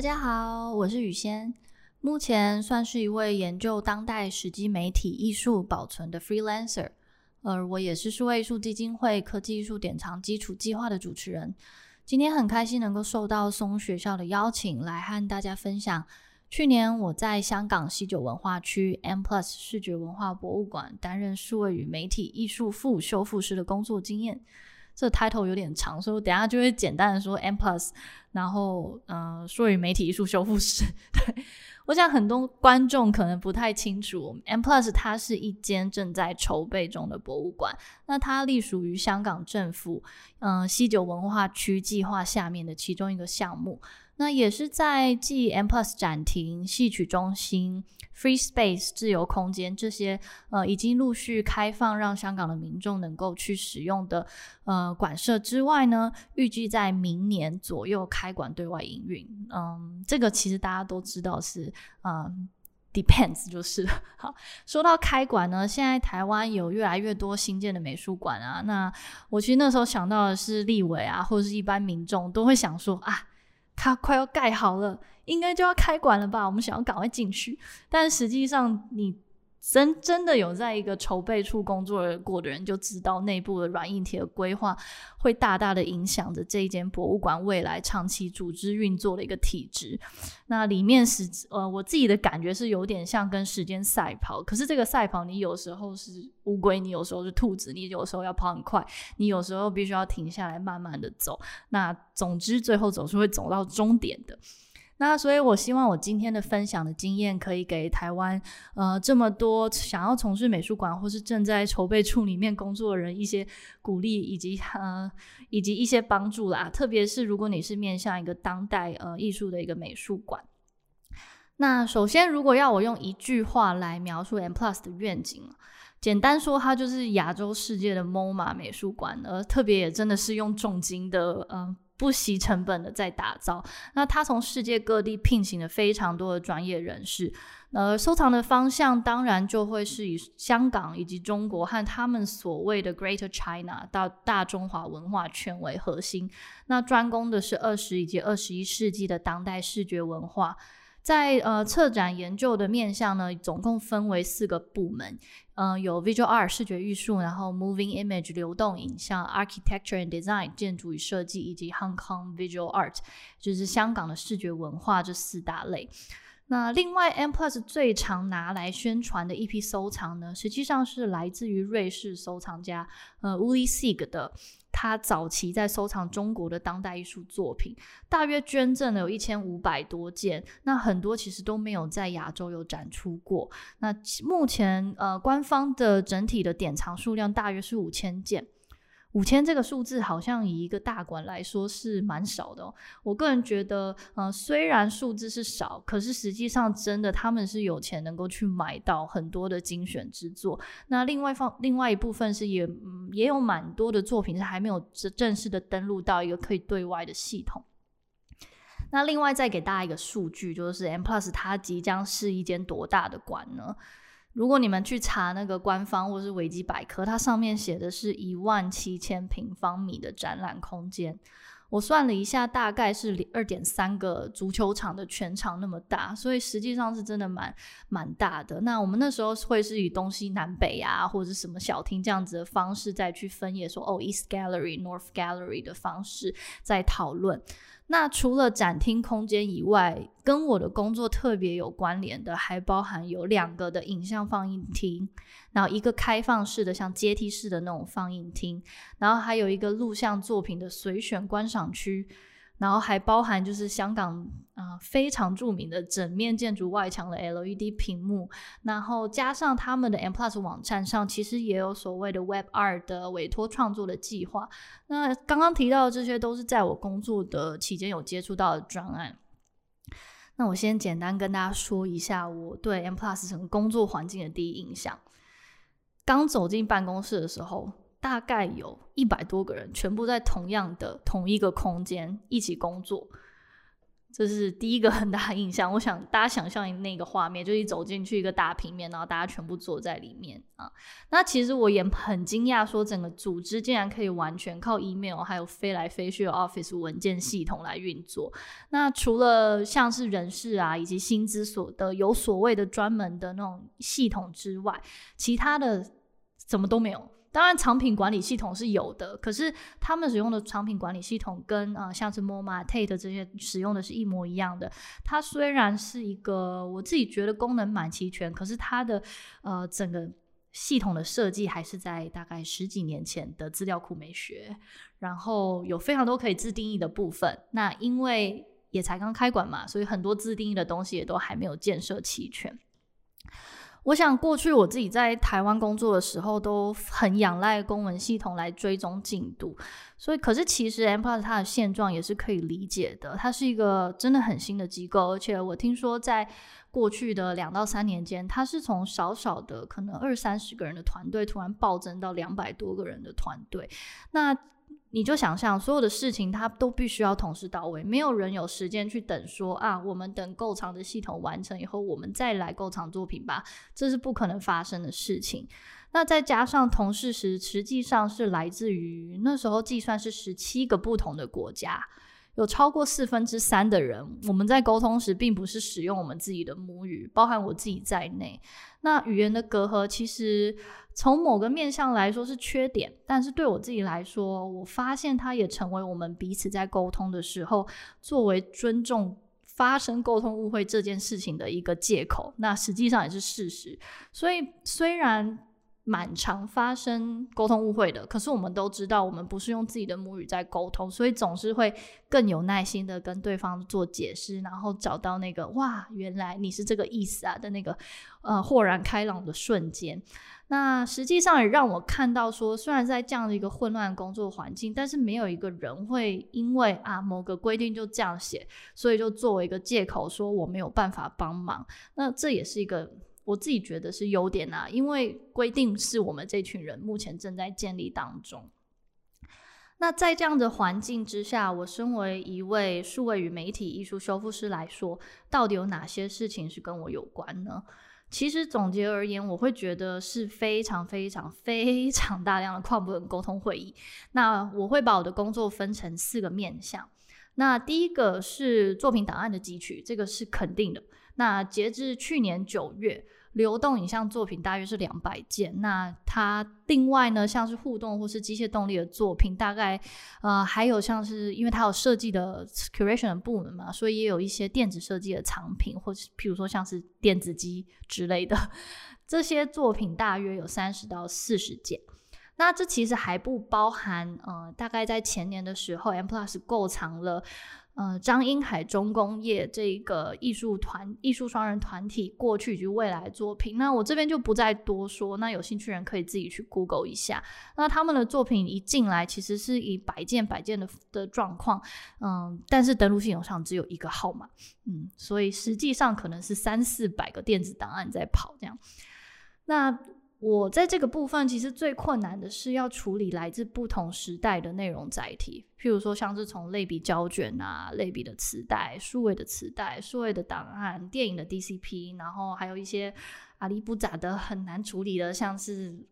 大家好，我是雨仙，目前算是一位研究当代实际媒体艺术保存的 freelancer，而我也是数位艺术基金会科技艺术典藏基础计划的主持人。今天很开心能够受到松学校的邀请，来和大家分享去年我在香港西九文化区 M Plus 视觉文化博物馆担任数位与媒体艺术副修复师的工作经验。这 title 有点长，所以我等下就会简单的说 M Plus，然后呃，说与媒体艺术修复师。对，我想很多观众可能不太清楚，M Plus 它是一间正在筹备中的博物馆，那它隶属于香港政府嗯、西九文化区计划下面的其中一个项目。那也是在继 M Plus 展厅、戏曲中心、Free Space 自由空间这些呃已经陆续开放让香港的民众能够去使用的呃馆舍之外呢，预计在明年左右开馆对外营运。嗯，这个其实大家都知道是嗯 depends 就是好。说到开馆呢，现在台湾有越来越多新建的美术馆啊，那我其实那时候想到的是立委啊，或者是一般民众都会想说啊。它快要盖好了，应该就要开馆了吧？我们想要赶快进去，但实际上你。真真的有在一个筹备处工作过的人就知道，内部的软硬体的规划会大大的影响着这一间博物馆未来长期组织运作的一个体制。那里面是呃，我自己的感觉是有点像跟时间赛跑。可是这个赛跑，你有时候是乌龟，你有时候是兔子，你有时候要跑很快，你有时候必须要停下来慢慢的走。那总之，最后总是会走到终点的。那所以，我希望我今天的分享的经验，可以给台湾呃这么多想要从事美术馆或是正在筹备处里面工作的人一些鼓励，以及呃以及一些帮助啦。特别是如果你是面向一个当代呃艺术的一个美术馆，那首先如果要我用一句话来描述 M Plus 的愿景，简单说，它就是亚洲世界的 MoMA 美术馆，而特别也真的是用重金的嗯。呃不惜成本的在打造，那他从世界各地聘请了非常多的专业人士，呃，收藏的方向当然就会是以香港以及中国和他们所谓的 Greater China 到大中华文化圈为核心，那专攻的是二十以及二十一世纪的当代视觉文化。在呃策展研究的面向呢，总共分为四个部门，嗯、有 Visual Art 视觉艺术，然后 Moving Image 流动影像，Architecture and Design 建筑与设计，以及 Hong Kong Visual Art 就是香港的视觉文化这四大类。那另外 M Plus 最常拿来宣传的一批收藏呢，实际上是来自于瑞士收藏家呃 Uli Sieg 的。他早期在收藏中国的当代艺术作品，大约捐赠了有一千五百多件，那很多其实都没有在亚洲有展出过。那目前呃，官方的整体的典藏数量大约是五千件。五千这个数字好像以一个大馆来说是蛮少的哦。我个人觉得，呃，虽然数字是少，可是实际上真的他们是有钱能够去买到很多的精选之作。那另外方另外一部分是也也有蛮多的作品是还没有正式的登录到一个可以对外的系统。那另外再给大家一个数据，就是 M Plus 它即将是一间多大的馆呢？如果你们去查那个官方或是维基百科，它上面写的是一万七千平方米的展览空间。我算了一下，大概是二点三个足球场的全场那么大，所以实际上是真的蛮蛮大的。那我们那时候会是以东西南北啊，或者什么小厅这样子的方式再去分野，说哦，East Gallery、North Gallery 的方式在讨论。那除了展厅空间以外，跟我的工作特别有关联的，还包含有两个的影像放映厅，然后一个开放式的像阶梯式的那种放映厅，然后还有一个录像作品的随选观赏区。然后还包含就是香港啊、非常著名的整面建筑外墙的 LED 屏幕，然后加上他们的 M Plus 网站上其实也有所谓的 Web 二的委托创作的计划。那刚刚提到的这些都是在我工作的期间有接触到的专案。那我先简单跟大家说一下我对 M Plus 整个工作环境的第一印象。刚走进办公室的时候。大概有一百多个人，全部在同样的同一个空间一起工作。这是第一个很大的印象。我想大家想象那个画面，就一走进去一个大平面，然后大家全部坐在里面啊。那其实我也很惊讶，说整个组织竟然可以完全靠 email 还有飞来飞去的 Office 文件系统来运作。那除了像是人事啊以及薪资所得有所谓的专门的那种系统之外，其他的什么都没有。当然，藏品管理系统是有的，可是他们使用的藏品管理系统跟呃像是 MoMA、Tate 这些使用的是一模一样的。它虽然是一个我自己觉得功能蛮齐全，可是它的呃整个系统的设计还是在大概十几年前的资料库美学，然后有非常多可以自定义的部分。那因为也才刚开馆嘛，所以很多自定义的东西也都还没有建设齐全。我想过去我自己在台湾工作的时候，都很仰赖公文系统来追踪进度，所以可是其实 M Plus 它的现状也是可以理解的。它是一个真的很新的机构，而且我听说在过去的两到三年间，它是从少少的可能二三十个人的团队，突然暴增到两百多个人的团队。那你就想象所有的事情，它都必须要同时到位，没有人有时间去等说啊，我们等构藏的系统完成以后，我们再来构藏作品吧，这是不可能发生的事情。那再加上同事时，实际上是来自于那时候计算是十七个不同的国家。有超过四分之三的人，我们在沟通时并不是使用我们自己的母语，包含我自己在内。那语言的隔阂，其实从某个面向来说是缺点，但是对我自己来说，我发现它也成为我们彼此在沟通的时候，作为尊重发生沟通误会这件事情的一个借口。那实际上也是事实。所以虽然。蛮常发生沟通误会的，可是我们都知道，我们不是用自己的母语在沟通，所以总是会更有耐心的跟对方做解释，然后找到那个哇，原来你是这个意思啊的那个呃豁然开朗的瞬间。那实际上也让我看到说，虽然在这样的一个混乱工作环境，但是没有一个人会因为啊某个规定就这样写，所以就作为一个借口说我没有办法帮忙。那这也是一个。我自己觉得是优点啊，因为规定是我们这群人目前正在建立当中。那在这样的环境之下，我身为一位数位与媒体艺术修复师来说，到底有哪些事情是跟我有关呢？其实总结而言，我会觉得是非常非常非常大量的跨部门沟通会议。那我会把我的工作分成四个面向。那第一个是作品档案的汲取，这个是肯定的。那截至去年九月。流动影像作品大约是两百件，那它另外呢，像是互动或是机械动力的作品，大概呃还有像是因为它有设计的 curation 的部门嘛，所以也有一些电子设计的藏品，或是譬如说像是电子机之类的 这些作品，大约有三十到四十件。那这其实还不包含呃，大概在前年的时候，M Plus 购藏了。呃，张英海中工业这一个艺术团、艺术双人团体过去以及未来作品，那我这边就不再多说。那有兴趣人可以自己去 Google 一下。那他们的作品一进来，其实是以百件百件的的状况，嗯，但是登录系统上只有一个号码，嗯，所以实际上可能是三四百个电子档案在跑这样。那我在这个部分其实最困难的是要处理来自不同时代的内容载体，譬如说像是从类比胶卷啊、类比的磁带、数位的磁带、数位的档案、电影的 DCP，然后还有一些阿里不咋的很难处理的，像是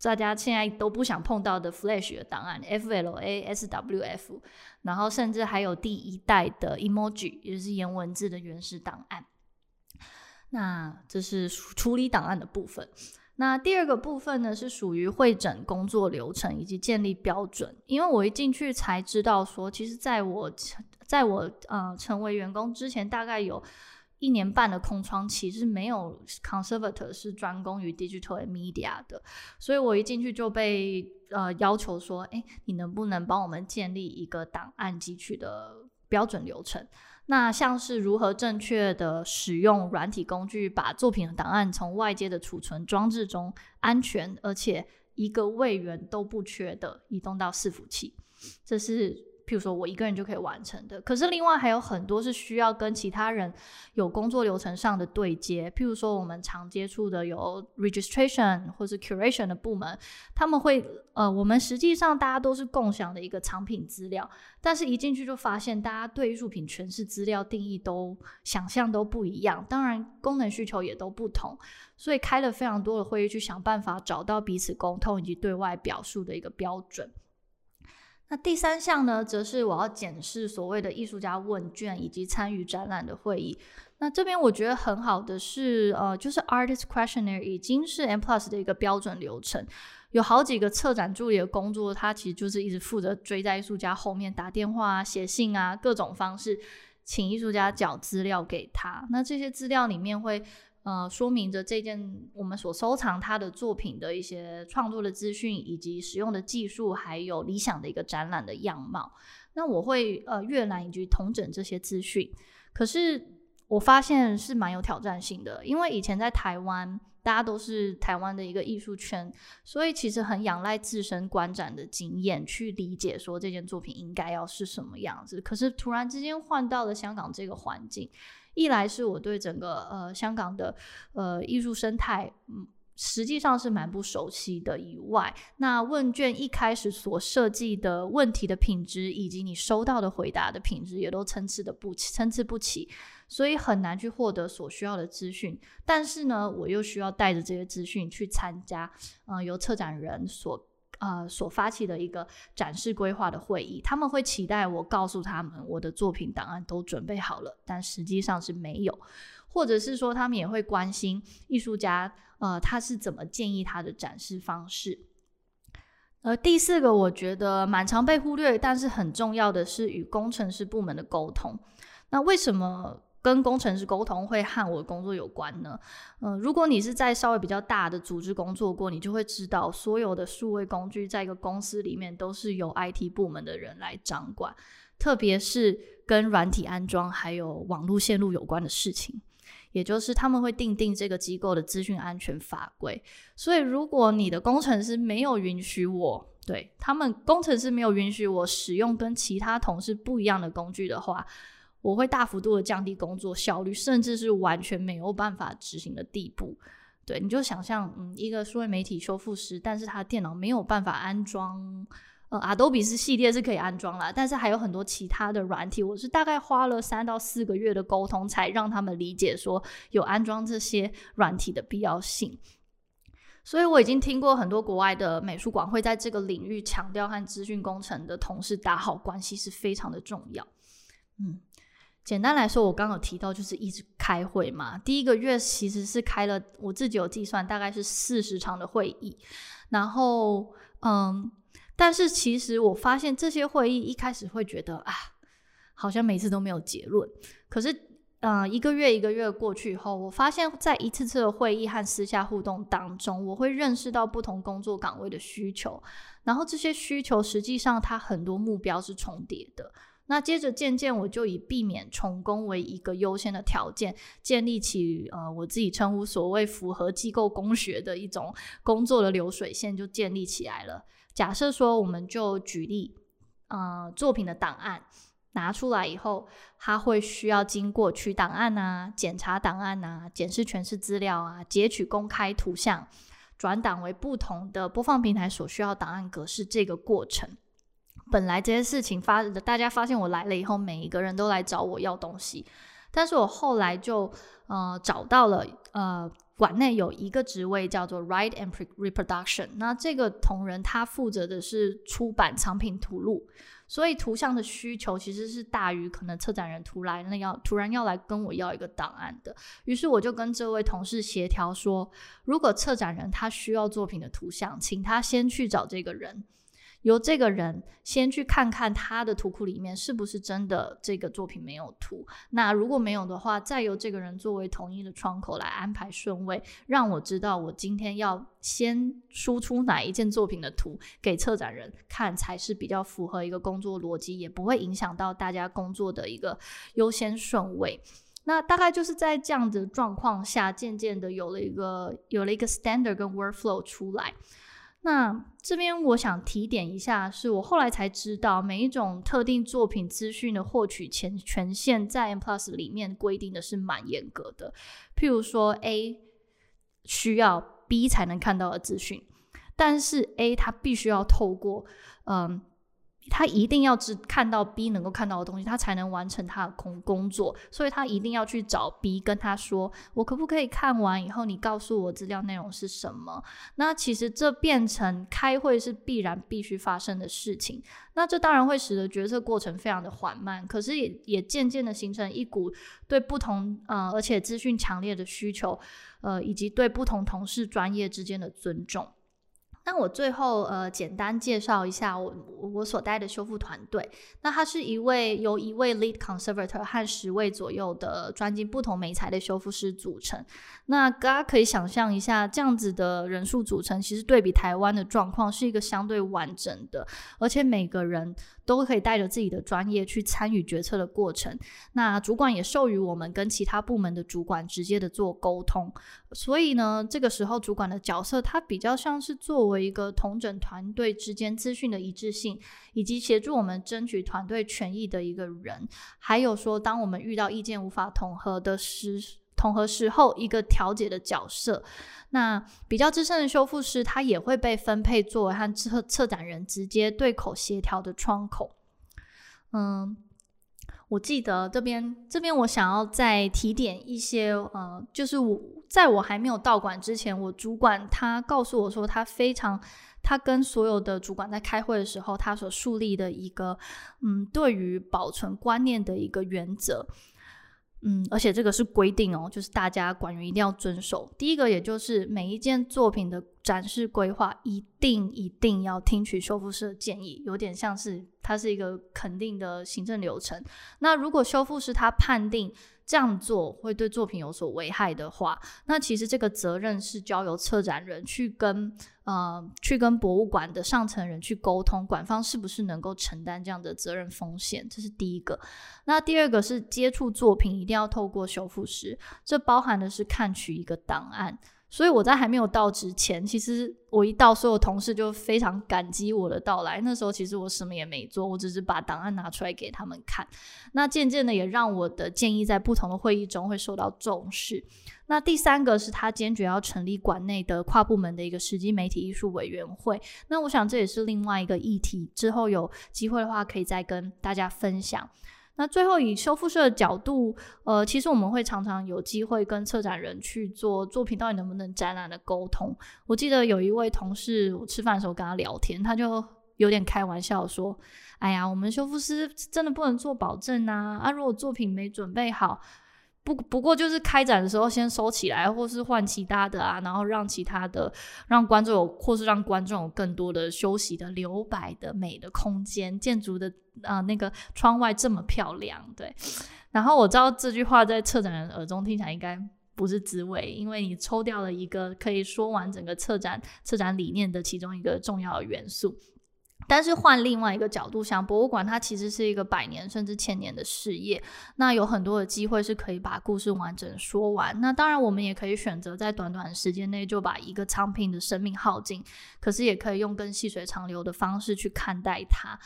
大家现在都不想碰到的 Flash 的档案 FLA、SWF，然后甚至还有第一代的 Emoji，也就是颜文字的原始档案。那这是处理档案的部分。那第二个部分呢，是属于会诊工作流程以及建立标准。因为我一进去才知道说，其实在我在我呃成为员工之前，大概有一年半的空窗期是没有 conservator 是专攻于 digital media 的，所以我一进去就被呃要求说，诶，你能不能帮我们建立一个档案汲取的标准流程？那像是如何正确的使用软体工具，把作品的档案从外接的储存装置中安全而且一个位元都不缺的移动到伺服器，这是譬如说我一个人就可以完成的，可是另外还有很多是需要跟其他人有工作流程上的对接。譬如说我们常接触的有 registration 或是 curation 的部门，他们会呃，我们实际上大家都是共享的一个藏品资料，但是一进去就发现大家对艺术品诠释资料定义都想象都不一样，当然功能需求也都不同，所以开了非常多的会议去想办法找到彼此沟通以及对外表述的一个标准。那第三项呢，则是我要检视所谓的艺术家问卷以及参与展览的会议。那这边我觉得很好的是，呃，就是 Artist Questionnaire 已经是 M Plus 的一个标准流程，有好几个策展助理的工作，他其实就是一直负责追在艺术家后面打电话啊、写信啊，各种方式请艺术家缴资料给他。那这些资料里面会。呃，说明着这件我们所收藏他的作品的一些创作的资讯，以及使用的技术，还有理想的一个展览的样貌。那我会呃阅览以及统整这些资讯。可是我发现是蛮有挑战性的，因为以前在台湾，大家都是台湾的一个艺术圈，所以其实很仰赖自身观展的经验去理解说这件作品应该要是什么样子。可是突然之间换到了香港这个环境。一来是我对整个呃香港的呃艺术生态，嗯，实际上是蛮不熟悉的。以外，那问卷一开始所设计的问题的品质，以及你收到的回答的品质，也都参差的不参差不齐，所以很难去获得所需要的资讯。但是呢，我又需要带着这些资讯去参加，呃，由策展人所。呃，所发起的一个展示规划的会议，他们会期待我告诉他们我的作品档案都准备好了，但实际上是没有，或者是说他们也会关心艺术家，呃，他是怎么建议他的展示方式。而第四个，我觉得蛮常被忽略，但是很重要的是与工程师部门的沟通。那为什么？跟工程师沟通会和我的工作有关呢？嗯、如果你是在稍微比较大的组织工作过，你就会知道，所有的数位工具在一个公司里面都是由 IT 部门的人来掌管，特别是跟软体安装还有网络线路有关的事情，也就是他们会订定这个机构的资讯安全法规。所以，如果你的工程师没有允许我，对，他们工程师没有允许我使用跟其他同事不一样的工具的话，我会大幅度的降低工作效率，甚至是完全没有办法执行的地步。对，你就想象，嗯，一个数位媒体修复师，但是他电脑没有办法安装，呃，Adobe 是系列是可以安装啦，但是还有很多其他的软体，我是大概花了三到四个月的沟通，才让他们理解说有安装这些软体的必要性。所以我已经听过很多国外的美术馆会在这个领域强调和资讯工程的同事打好关系是非常的重要。嗯。简单来说，我刚有提到，就是一直开会嘛。第一个月其实是开了，我自己有计算，大概是四十场的会议。然后，嗯，但是其实我发现这些会议一开始会觉得啊，好像每次都没有结论。可是，嗯，一个月一个月过去以后，我发现在一次次的会议和私下互动当中，我会认识到不同工作岗位的需求。然后这些需求实际上它很多目标是重叠的。那接着渐渐，我就以避免重工为一个优先的条件，建立起呃我自己称呼所谓符合机构工学的一种工作的流水线就建立起来了。假设说，我们就举例，呃，作品的档案拿出来以后，它会需要经过取档案啊、检查档案啊、检视诠释资料啊、截取公开图像、转档为不同的播放平台所需要档案格式这个过程。本来这些事情发，大家发现我来了以后，每一个人都来找我要东西。但是我后来就呃找到了呃馆内有一个职位叫做 Write and Reproduction，那这个同仁他负责的是出版藏品图录，所以图像的需求其实是大于可能策展人突然那要突然要来跟我要一个档案的。于是我就跟这位同事协调说，如果策展人他需要作品的图像，请他先去找这个人。由这个人先去看看他的图库里面是不是真的这个作品没有图，那如果没有的话，再由这个人作为统一的窗口来安排顺位，让我知道我今天要先输出哪一件作品的图给策展人看，才是比较符合一个工作逻辑，也不会影响到大家工作的一个优先顺位。那大概就是在这样的状况下，渐渐的有了一个有了一个 standard 跟 workflow 出来。那这边我想提点一下，是我后来才知道，每一种特定作品资讯的获取权权限，在 M Plus 里面规定的是蛮严格的。譬如说，A 需要 B 才能看到的资讯，但是 A 它必须要透过嗯。他一定要只看到 B 能够看到的东西，他才能完成他的工工作，所以他一定要去找 B，跟他说：“我可不可以看完以后，你告诉我资料内容是什么？”那其实这变成开会是必然必须发生的事情。那这当然会使得决策过程非常的缓慢，可是也也渐渐的形成一股对不同呃而且资讯强烈的需求，呃以及对不同同事专业之间的尊重。那我最后呃简单介绍一下我我所带的修复团队。那他是一位由一位 lead conservator 和十位左右的专精不同媒材的修复师组成。那大家可以想象一下，这样子的人数组成，其实对比台湾的状况是一个相对完整的，而且每个人都可以带着自己的专业去参与决策的过程。那主管也授予我们跟其他部门的主管直接的做沟通。所以呢，这个时候主管的角色，他比较像是作为一个同整团队之间资讯的一致性，以及协助我们争取团队权益的一个人。还有说，当我们遇到意见无法统合的时，统合时候一个调解的角色。那比较资深的修复师，他也会被分配作为和策策展人直接对口协调的窗口。嗯。我记得这边这边，我想要再提点一些，呃，就是我在我还没有到馆之前，我主管他告诉我说，他非常，他跟所有的主管在开会的时候，他所树立的一个，嗯，对于保存观念的一个原则。嗯，而且这个是规定哦，就是大家馆员一定要遵守。第一个，也就是每一件作品的展示规划，一定一定要听取修复师的建议，有点像是它是一个肯定的行政流程。那如果修复师他判定，这样做会对作品有所危害的话，那其实这个责任是交由策展人去跟呃去跟博物馆的上层人去沟通，馆方是不是能够承担这样的责任风险，这是第一个。那第二个是接触作品一定要透过修复师，这包含的是看取一个档案。所以我在还没有到之前，其实我一到，所有同事就非常感激我的到来。那时候其实我什么也没做，我只是把档案拿出来给他们看。那渐渐的也让我的建议在不同的会议中会受到重视。那第三个是他坚决要成立馆内的跨部门的一个实际媒体艺术委员会。那我想这也是另外一个议题，之后有机会的话可以再跟大家分享。那最后以修复社的角度，呃，其实我们会常常有机会跟策展人去做作品到底能不能展览的沟通。我记得有一位同事，我吃饭的时候跟他聊天，他就有点开玩笑说：“哎呀，我们修复师真的不能做保证啊！啊，如果作品没准备好。”不不过就是开展的时候先收起来，或是换其他的啊，然后让其他的让观众有，或是让观众有更多的休息的留白的美的空间。建筑的啊、那个窗外这么漂亮，对。然后我知道这句话在策展人耳中听起来应该不是滋味，因为你抽掉了一个可以说完整个策展策展理念的其中一个重要的元素。但是换另外一个角度想，博物馆它其实是一个百年甚至千年的事业，那有很多的机会是可以把故事完整说完。那当然，我们也可以选择在短短时间内就把一个藏品的生命耗尽，可是也可以用更细水长流的方式去看待它。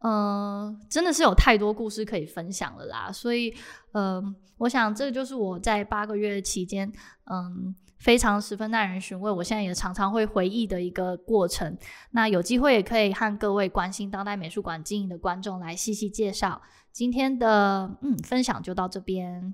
嗯、真的是有太多故事可以分享了啦。所以，嗯、我想这就是我在八个月期间，嗯。非常十分耐人寻味，我现在也常常会回忆的一个过程。那有机会也可以和各位关心当代美术馆经营的观众来细细介绍。今天的嗯分享就到这边。